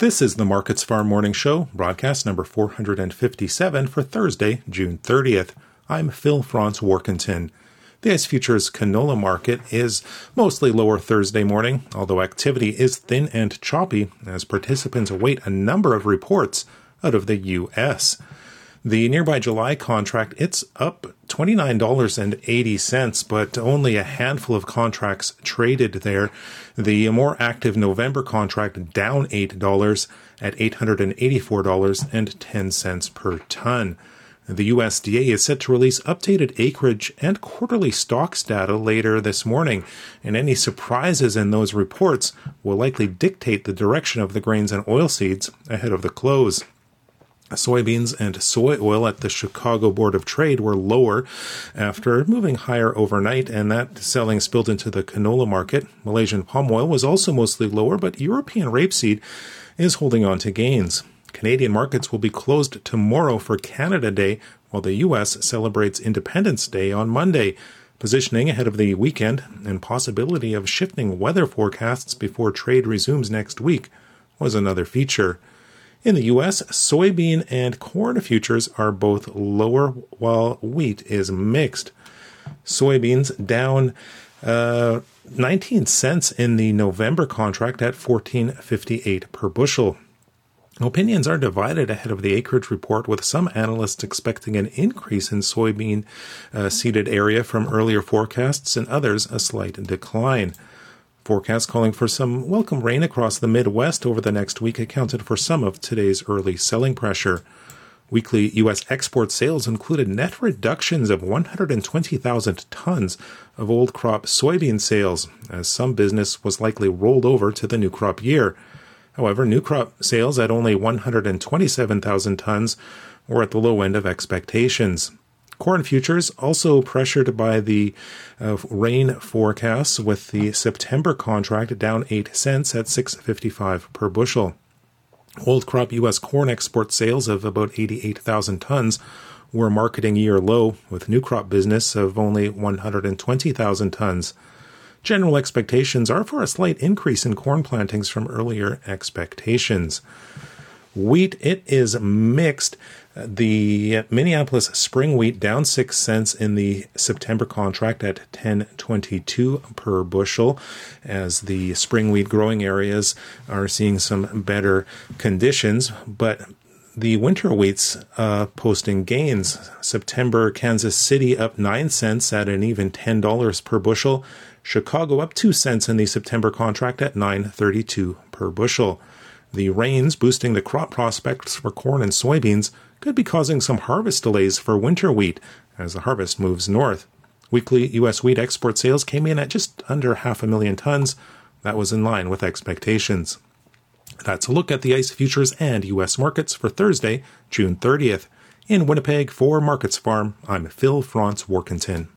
This is the Markets Farm Morning Show, broadcast number 457 for Thursday, June 30th. I'm Phil Franz Warkentin. The ICE Futures canola market is mostly lower Thursday morning, although activity is thin and choppy as participants await a number of reports out of the U.S. The nearby July contract, it's up $29.80, but only a handful of contracts traded there. The more active November contract down $8 at $884.10 per ton. The USDA is set to release updated acreage and quarterly stocks data later this morning, and any surprises in those reports will likely dictate the direction of the grains and oilseeds ahead of the close. Soybeans and soy oil at the Chicago Board of Trade were lower after moving higher overnight, and that selling spilled into the canola market. Malaysian palm oil was also mostly lower, but European rapeseed is holding on to gains. Canadian markets will be closed tomorrow for Canada Day, while the U.S. celebrates Independence Day on Monday. Positioning ahead of the weekend and possibility of shifting weather forecasts before trade resumes next week was another feature. In the US, soybean and corn futures are both lower while wheat is mixed. Soybeans down uh, 19 cents in the November contract at 14.58 per bushel. Opinions are divided ahead of the acreage report, with some analysts expecting an increase in soybean uh, seeded area from earlier forecasts and others a slight decline. Forecasts calling for some welcome rain across the Midwest over the next week accounted for some of today's early selling pressure. Weekly U.S. export sales included net reductions of 120,000 tons of old crop soybean sales, as some business was likely rolled over to the new crop year. However, new crop sales at only 127,000 tons were at the low end of expectations. Corn futures also pressured by the uh, rain forecasts with the September contract down 8 cents at 6.55 per bushel. Old crop U.S. corn export sales of about 88,000 tons were marketing year low, with new crop business of only 120,000 tons. General expectations are for a slight increase in corn plantings from earlier expectations. Wheat, it is mixed. The Minneapolis spring wheat down 6 cents in the September contract at 1022 per bushel as the spring wheat growing areas are seeing some better conditions, but the winter wheats uh, posting gains. September Kansas City up 9 cents at an even $10 per bushel. Chicago up 2 cents in the September contract at 9.32 per bushel. The rains boosting the crop prospects for corn and soybeans could be causing some harvest delays for winter wheat as the harvest moves north. Weekly U.S. wheat export sales came in at just under half a million tons. That was in line with expectations. That's a look at the ICE futures and U.S. markets for Thursday, June 30th. In Winnipeg for Markets Farm, I'm Phil Franz Warkentin.